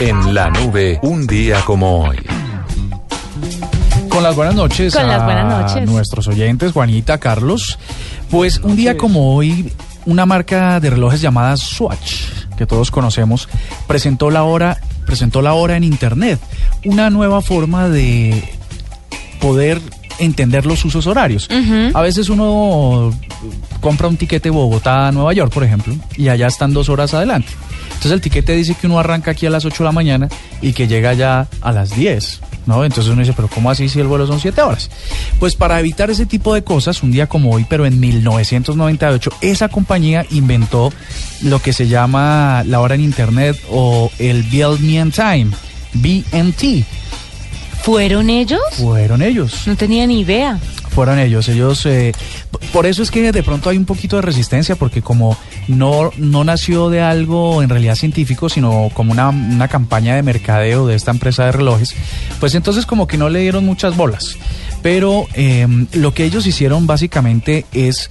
En la nube, un día como hoy. Con las buenas noches Con a las buenas noches. nuestros oyentes, Juanita, Carlos. Pues un día como hoy, una marca de relojes llamada Swatch, que todos conocemos, presentó la hora, presentó la hora en internet, una nueva forma de poder entender los usos horarios. A veces uno compra un tiquete Bogotá a Nueva York, por ejemplo, y allá están dos horas adelante. Entonces el tiquete dice que uno arranca aquí a las 8 de la mañana y que llega ya a las 10. ¿No? Entonces uno dice, pero ¿cómo así si el vuelo son 7 horas? Pues para evitar ese tipo de cosas, un día como hoy, pero en 1998, esa compañía inventó lo que se llama la hora en Internet o el Build Me Time, BMT. ¿Fueron ellos? Fueron ellos. No tenía ni idea. Fueron ellos, ellos, eh, por eso es que de pronto hay un poquito de resistencia, porque como no, no nació de algo en realidad científico, sino como una, una campaña de mercadeo de esta empresa de relojes, pues entonces como que no le dieron muchas bolas. Pero eh, lo que ellos hicieron básicamente es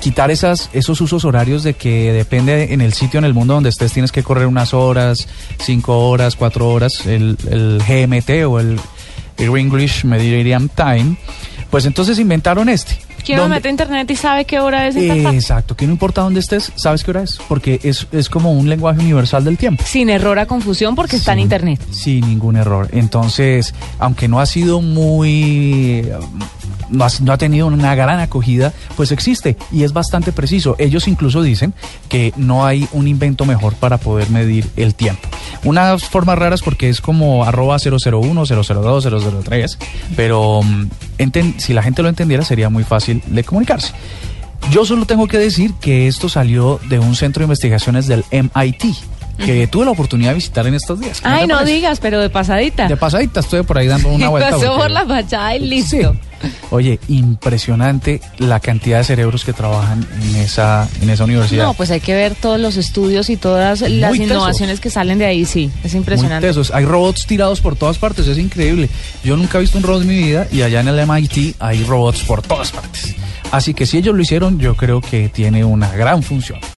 quitar esas, esos usos horarios de que depende en el sitio en el mundo donde estés tienes que correr unas horas, cinco horas, cuatro horas, el, el GMT o el English Mediterranean Time, pues entonces inventaron este. Uno donde- mete a internet y sabe qué hora es en. Exacto, que no importa dónde estés, sabes qué hora es, porque es, es como un lenguaje universal del tiempo. Sin error a confusión porque está en internet. Sin ningún error. Entonces, aunque no ha sido muy... No ha, no ha tenido una gran acogida, pues existe y es bastante preciso. Ellos incluso dicen que no hay un invento mejor para poder medir el tiempo. Unas formas raras porque es como arroba 001, 002, 003, pero mm, enten- si la gente lo entendiera sería muy fácil de comunicarse. Yo solo tengo que decir que esto salió de un centro de investigaciones del MIT, que tuve la oportunidad de visitar en estos días. ¿Qué Ay, no parece? digas, pero de pasadita. De pasadita estuve por ahí dando una vuelta. Pasó porque- por la fachada y listo. Sí. Oye, impresionante la cantidad de cerebros que trabajan en esa, en esa universidad. No, pues hay que ver todos los estudios y todas las Muy tesos. innovaciones que salen de ahí, sí. Es Muy impresionante. tesos. Hay robots tirados por todas partes, es increíble. Yo nunca he visto un robot en mi vida y allá en el MIT hay robots por todas partes. Así que si ellos lo hicieron, yo creo que tiene una gran función.